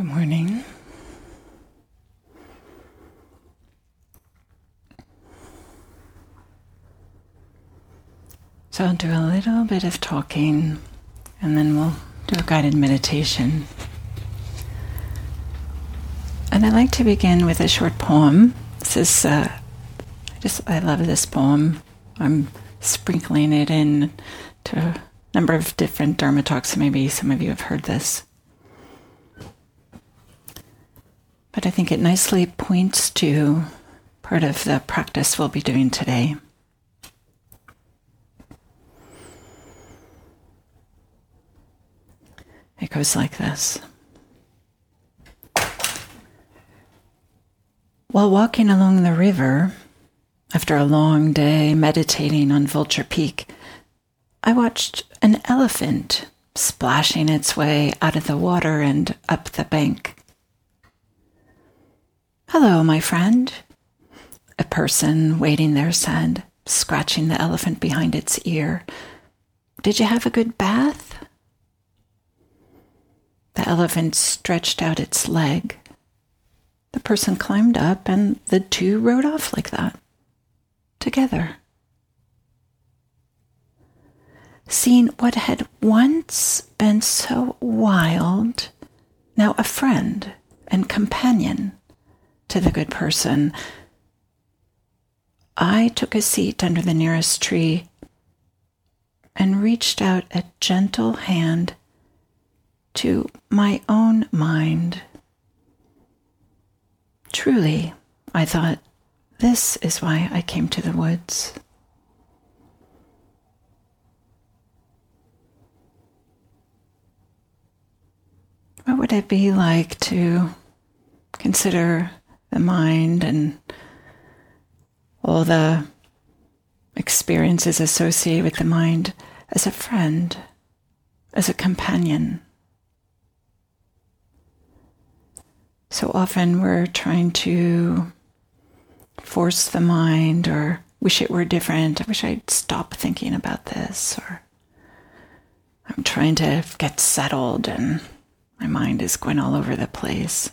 Good morning. So I'll do a little bit of talking and then we'll do a guided meditation. And I'd like to begin with a short poem. This is, uh, I just, I love this poem. I'm sprinkling it in to a number of different Dharma talks, so maybe some of you have heard this. But I think it nicely points to part of the practice we'll be doing today. It goes like this. While walking along the river, after a long day meditating on Vulture Peak, I watched an elephant splashing its way out of the water and up the bank. Hello, my friend. A person waiting there said, scratching the elephant behind its ear. Did you have a good bath? The elephant stretched out its leg. The person climbed up, and the two rode off like that, together. Seeing what had once been so wild, now a friend and companion to the good person. I took a seat under the nearest tree and reached out a gentle hand to my own mind. Truly, I thought, this is why I came to the woods. What would it be like to consider the mind and all the experiences associated with the mind as a friend, as a companion. So often we're trying to force the mind or wish it were different. I wish I'd stop thinking about this or I'm trying to get settled and my mind is going all over the place.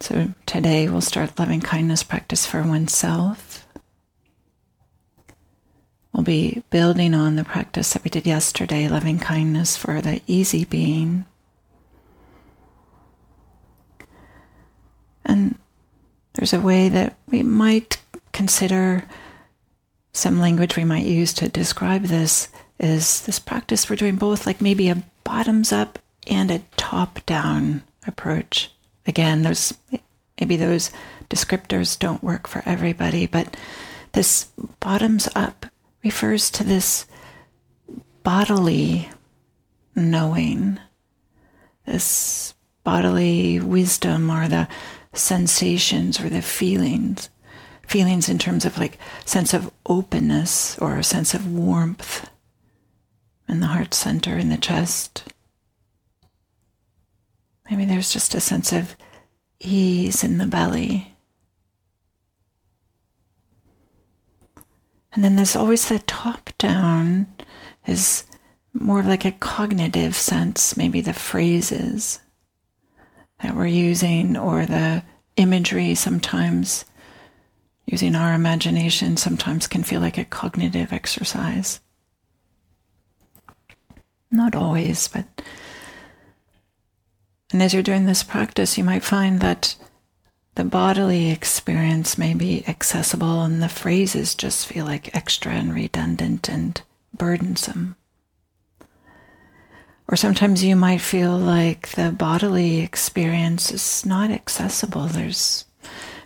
So today we'll start loving kindness practice for oneself. We'll be building on the practice that we did yesterday, loving kindness for the easy being. And there's a way that we might consider some language we might use to describe this is this practice we're doing both like maybe a bottoms up and a top down approach again, those maybe those descriptors don't work for everybody, but this bottoms up refers to this bodily knowing, this bodily wisdom or the sensations or the feelings. Feelings in terms of like sense of openness or a sense of warmth in the heart center, in the chest. Maybe there's just a sense of ease in the belly. And then there's always the top down is more like a cognitive sense, maybe the phrases that we're using or the imagery sometimes using our imagination sometimes can feel like a cognitive exercise. Not always, but and as you're doing this practice, you might find that the bodily experience may be accessible and the phrases just feel like extra and redundant and burdensome. Or sometimes you might feel like the bodily experience is not accessible. There's,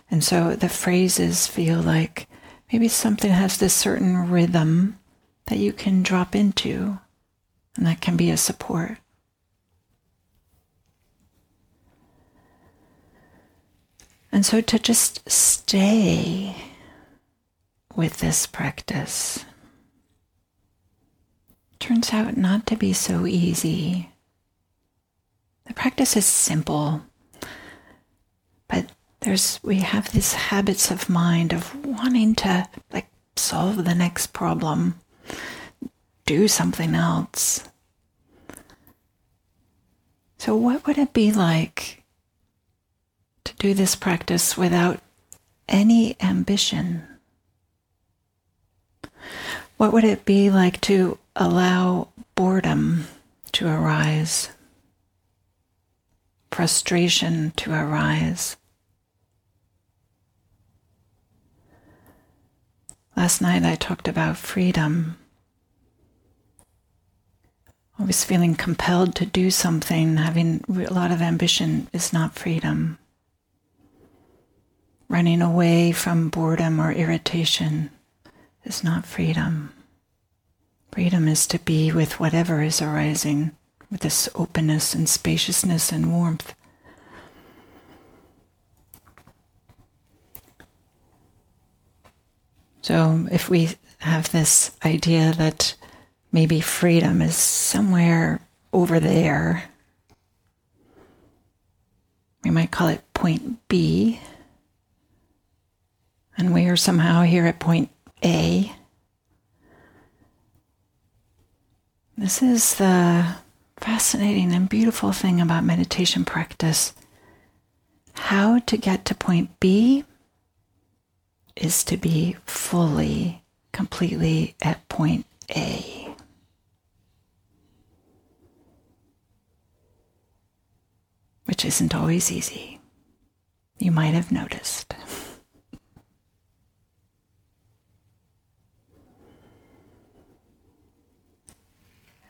and so the phrases feel like maybe something has this certain rhythm that you can drop into, and that can be a support. And so to just stay with this practice turns out not to be so easy. The practice is simple, but there's we have these habits of mind of wanting to like solve the next problem. do something else. So, what would it be like do this practice without any ambition? What would it be like to allow boredom to arise, frustration to arise? Last night I talked about freedom. I was feeling compelled to do something. Having a lot of ambition is not freedom. Running away from boredom or irritation is not freedom. Freedom is to be with whatever is arising, with this openness and spaciousness and warmth. So, if we have this idea that maybe freedom is somewhere over there, we might call it point B, and we are somehow here at point A. This is the fascinating and beautiful thing about meditation practice. How to get to point B is to be fully, completely at point A. Which isn't always easy. You might have noticed.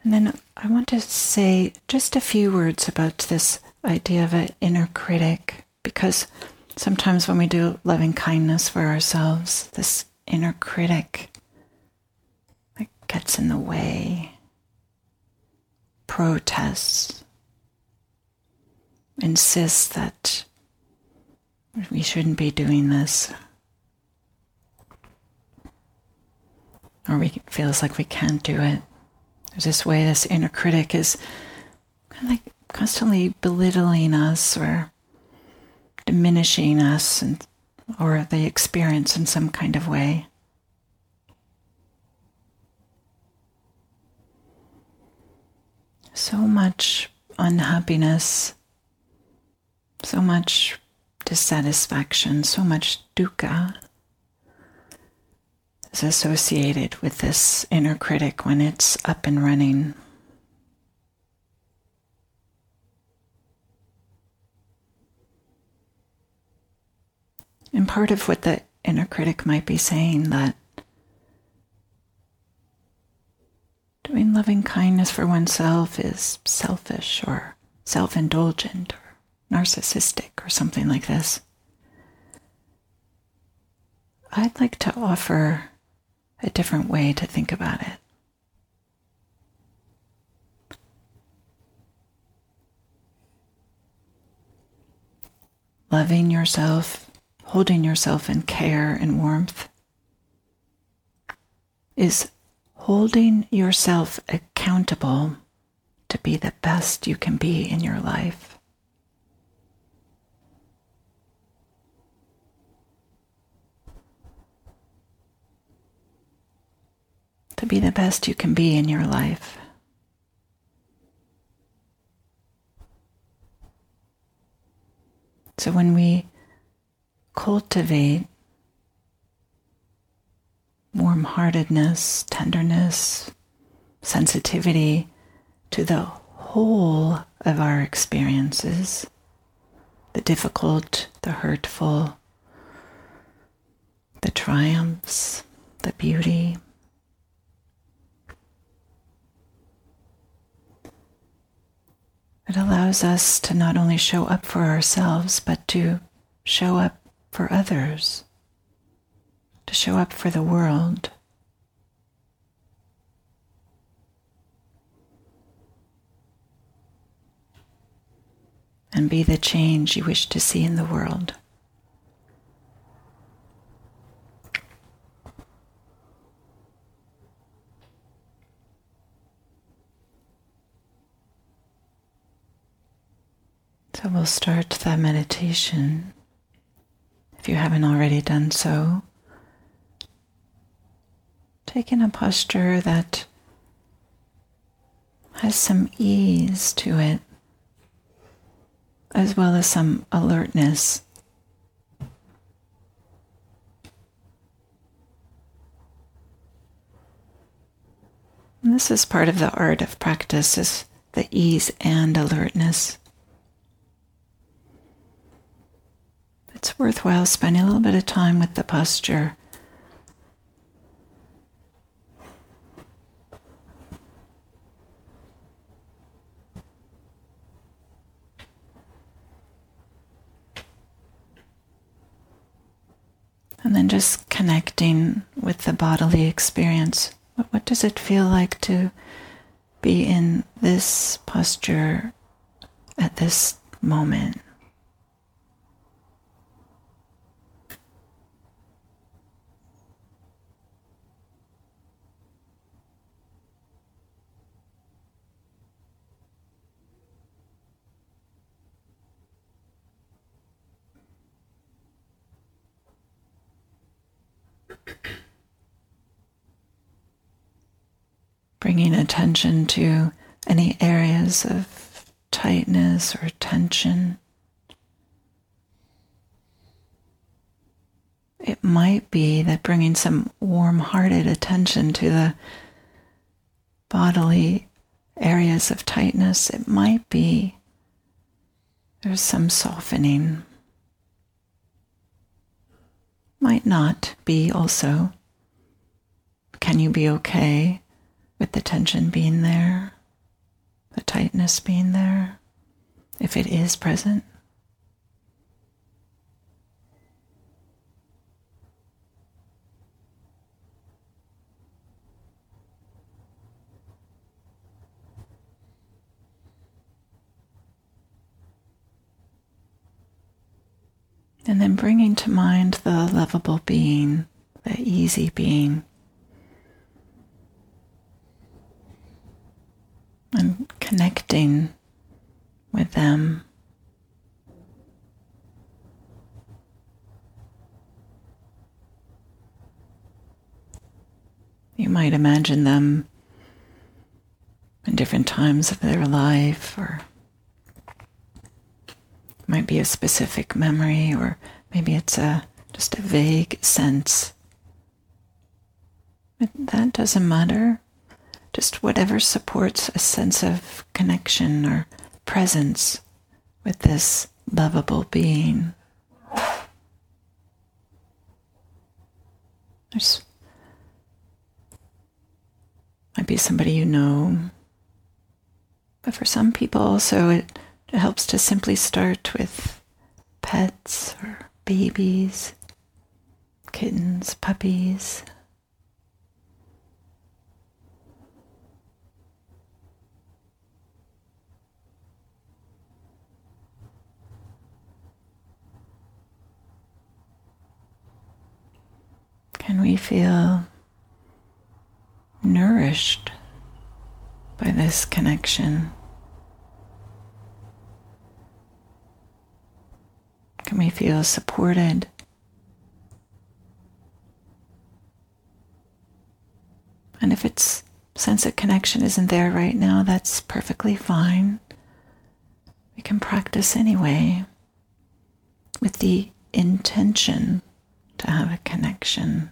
And then I want to say just a few words about this idea of an inner critic because Sometimes when we do loving kindness for ourselves, this inner critic like gets in the way, protests, insists that we shouldn't be doing this. Or we feels like we can't do it. There's this way this inner critic is kind of like constantly belittling us or diminishing us and, or the experience in some kind of way. So much unhappiness, so much dissatisfaction, so much dukkha is associated with this inner critic when it's up and running. And part of what the inner critic might be saying that doing loving kindness for oneself is selfish or self indulgent or narcissistic or something like this. I'd like to offer a different way to think about it. Loving yourself holding yourself in care and warmth is holding yourself accountable to be the best you can be in your life. To be the best you can be in your life. So when we cultivate warm heartedness, tenderness, sensitivity to the whole of our experiences the difficult, the hurtful, the triumphs, the beauty. It allows us to not only show up for ourselves, but to show up for others, to show up for the world. And be the change you wish to see in the world. So we'll start the meditation if you haven't already done so. Take in a posture that has some ease to it, as well as some alertness. And this is part of the art of practice is the ease and alertness. Worthwhile spending a little bit of time with the posture. And then just connecting with the bodily experience. What, what does it feel like to be in this posture at this moment? Bringing attention to any areas of tightness or tension. It might be that bringing some warm hearted attention to the bodily areas of tightness, it might be there's some softening. Might not be also. Can you be okay with the tension being there, the tightness being there, if it is present. And then bringing to mind the lovable being, the easy being and connecting with them. You might imagine them in different times of their life, or might be a specific memory, or maybe it's a just a vague sense. But that doesn't matter just whatever supports a sense of connection or presence with this lovable being. There's might be somebody you know, but for some people also it, it helps to simply start with pets or babies, kittens, puppies. Can we feel nourished by this connection? Can we feel supported? And if it's sense of connection isn't there right now, that's perfectly fine. We can practice anyway with the intention to have a connection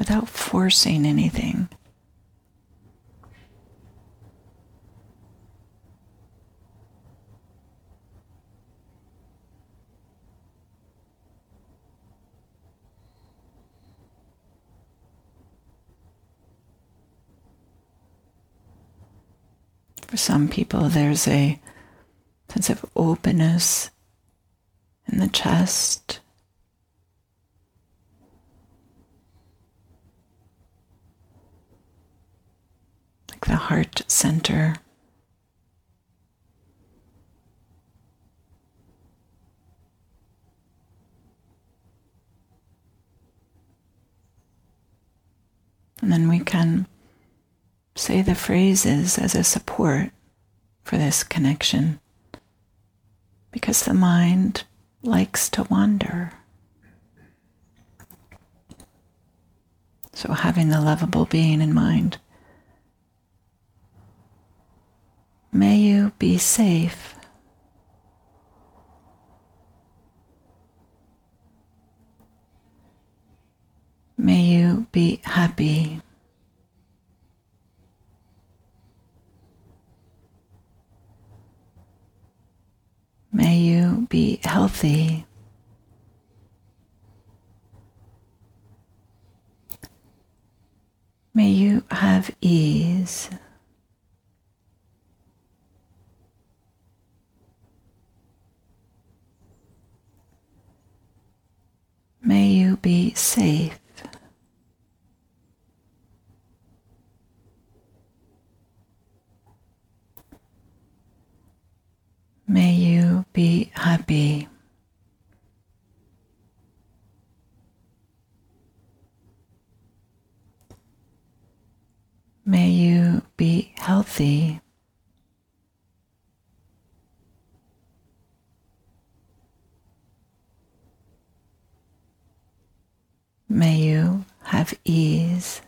without forcing anything. For some people, there's a sense of openness in the chest the heart center. And then we can say the phrases as a support for this connection because the mind likes to wander. So having the lovable being in mind may you be safe. May you be happy. May you be healthy. May you have ease. May you be safe. May you be happy. May you be healthy. May you have ease.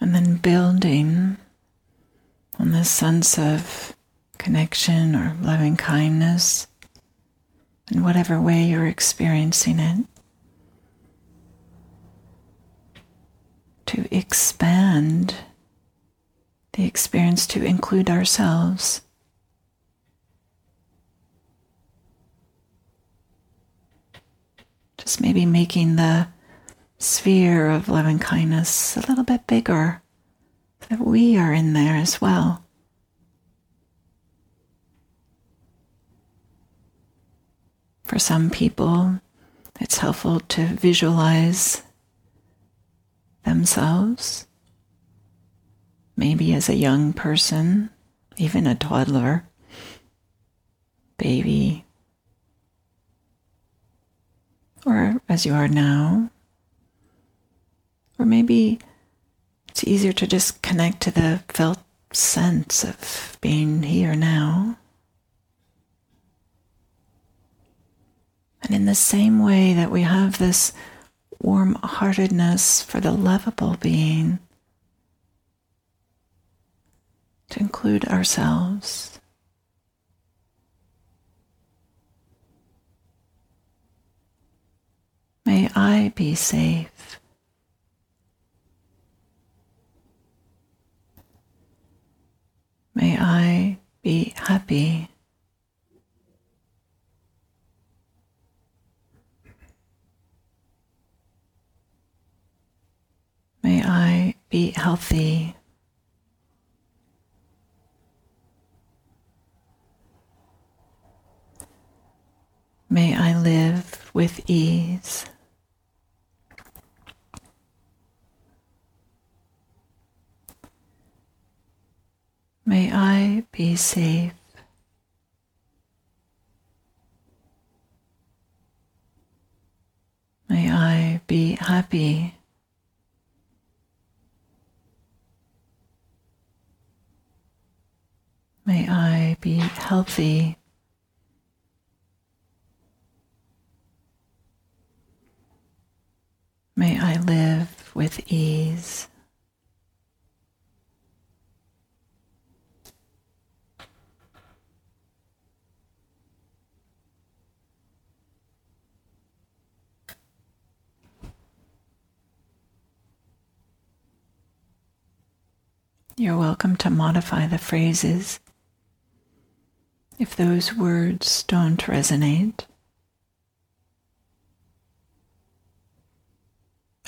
And then building on this sense of connection or loving kindness in whatever way you're experiencing it. To expand the experience to include ourselves. Just maybe making the sphere of loving kindness a little bit bigger, that we are in there as well. For some people, it's helpful to visualize themselves, maybe as a young person, even a toddler, baby, or as you are now, or maybe it's easier to just connect to the felt sense of being here now. And in the same way that we have this warm heartedness for the lovable being, to include ourselves. May I be safe. May I be happy. May I be healthy. May I live with ease. May I be safe. May I be happy. May I be healthy. May I live with ease. You're welcome to modify the phrases if those words don't resonate.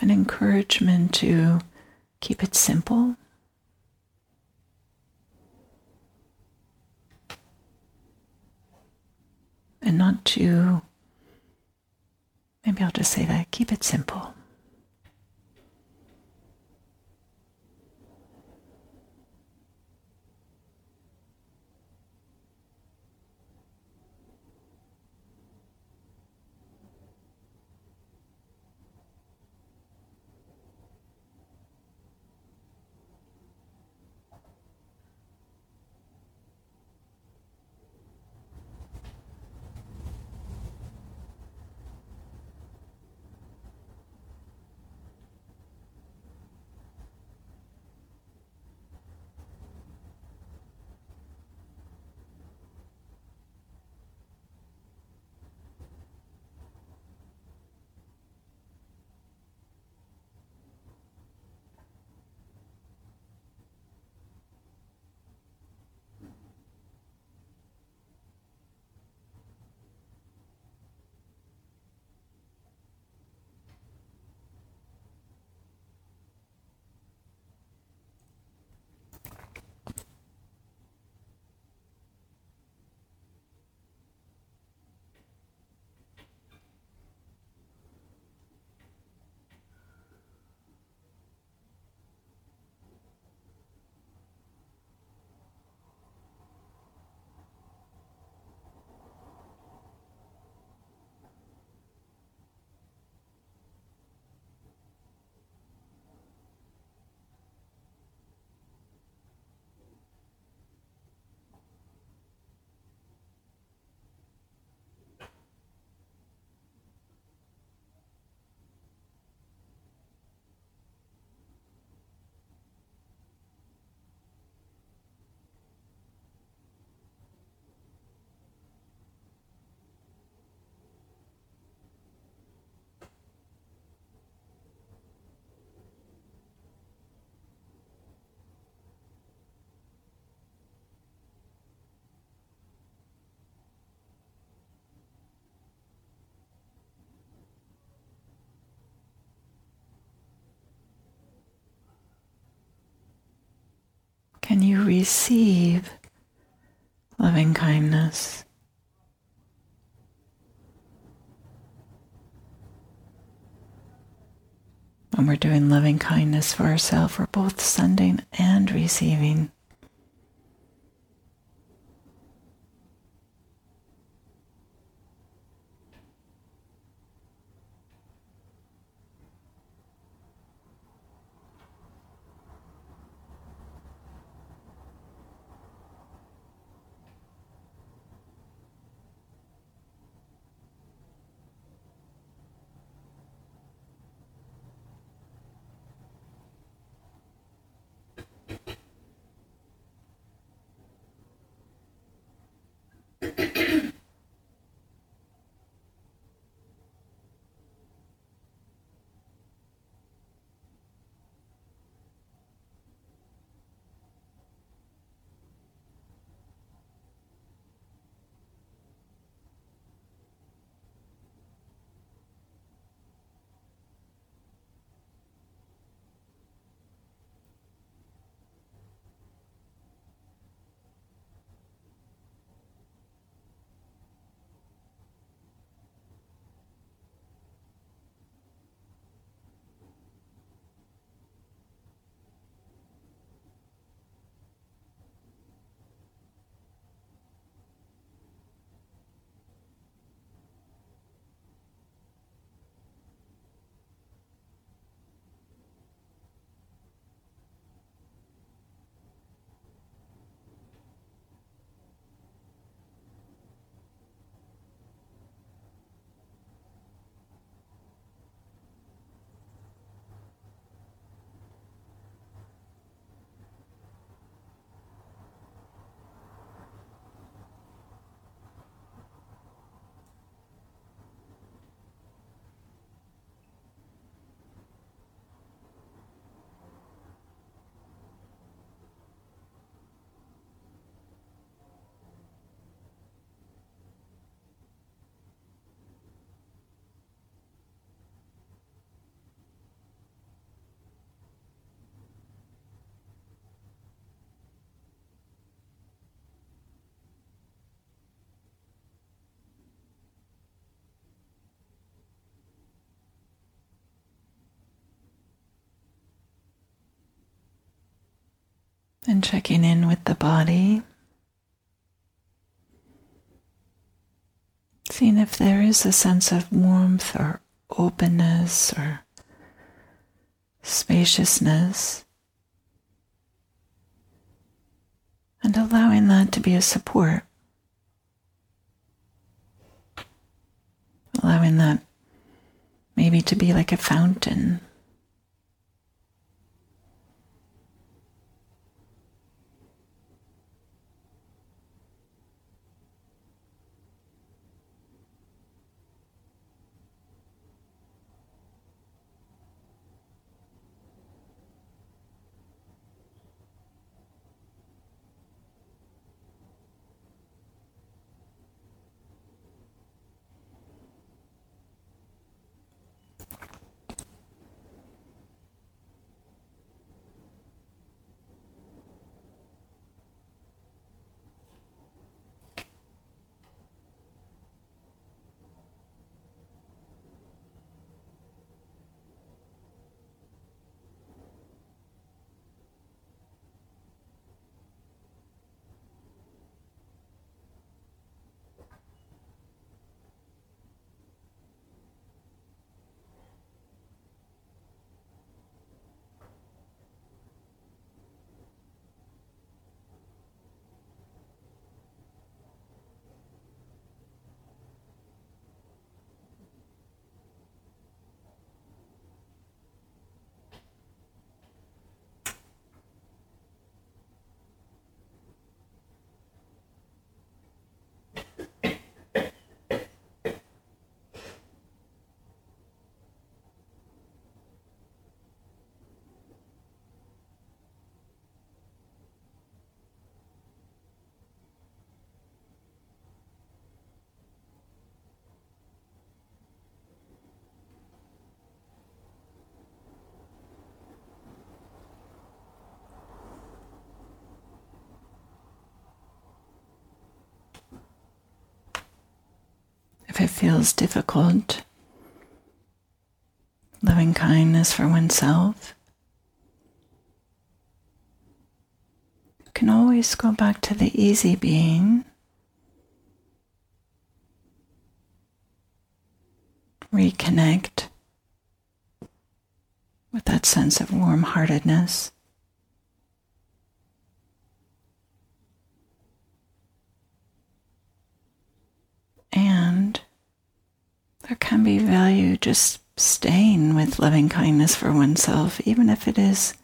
An encouragement to keep it simple. And not to, maybe I'll just say that, keep it simple. Can you receive loving kindness? When we're doing loving kindness for ourselves, we're both sending and receiving. And checking in with the body. Seeing if there is a sense of warmth or openness or spaciousness. And allowing that to be a support. Allowing that maybe to be like a fountain. If it feels difficult, loving kindness for oneself. You can always go back to the easy being. Reconnect with that sense of warm heartedness. And there can be value just staying with loving kindness for oneself, even if it is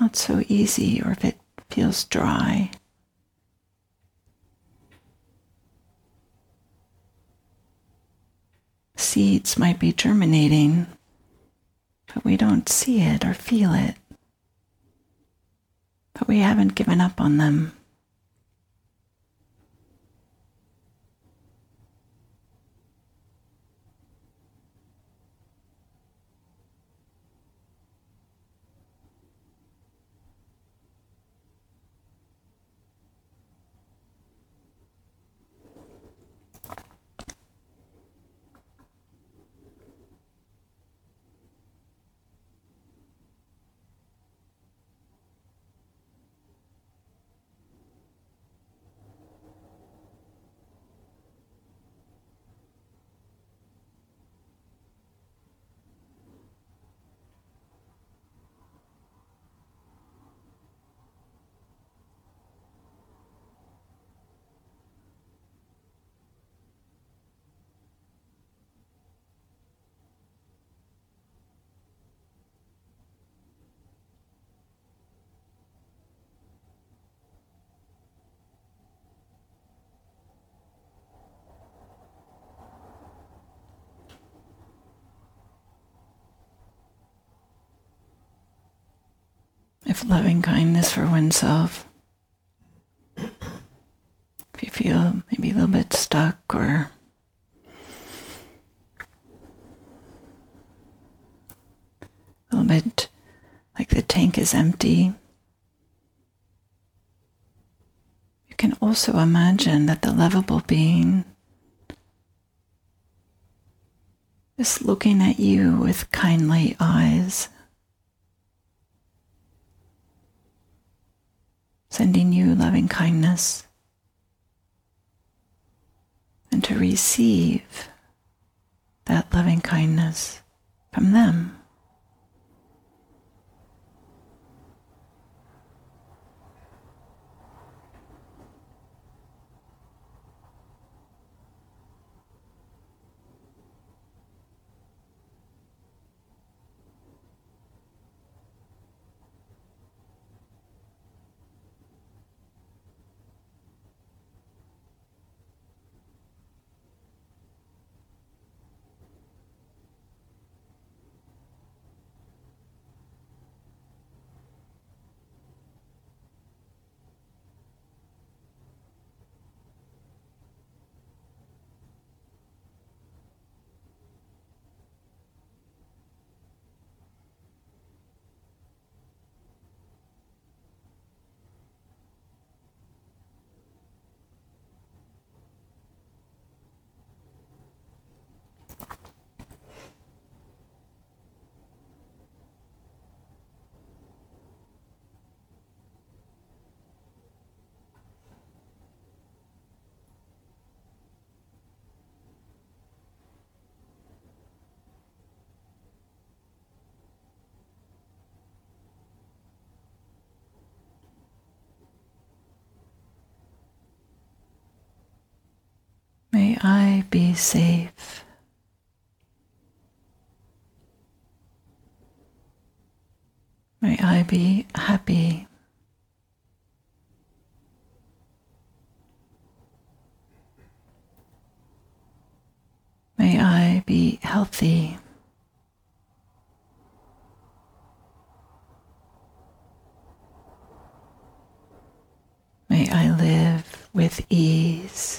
not so easy or if it feels dry. Seeds might be germinating, but we don't see it or feel it. But we haven't given up on them. Loving kindness for oneself, if you feel maybe a little bit stuck or a little bit like the tank is empty, you can also imagine that the lovable being is looking at you with kindly eyes. Sending you loving kindness, and to receive that loving kindness from them. May I be safe. May I be happy. May I be healthy. May I live with ease.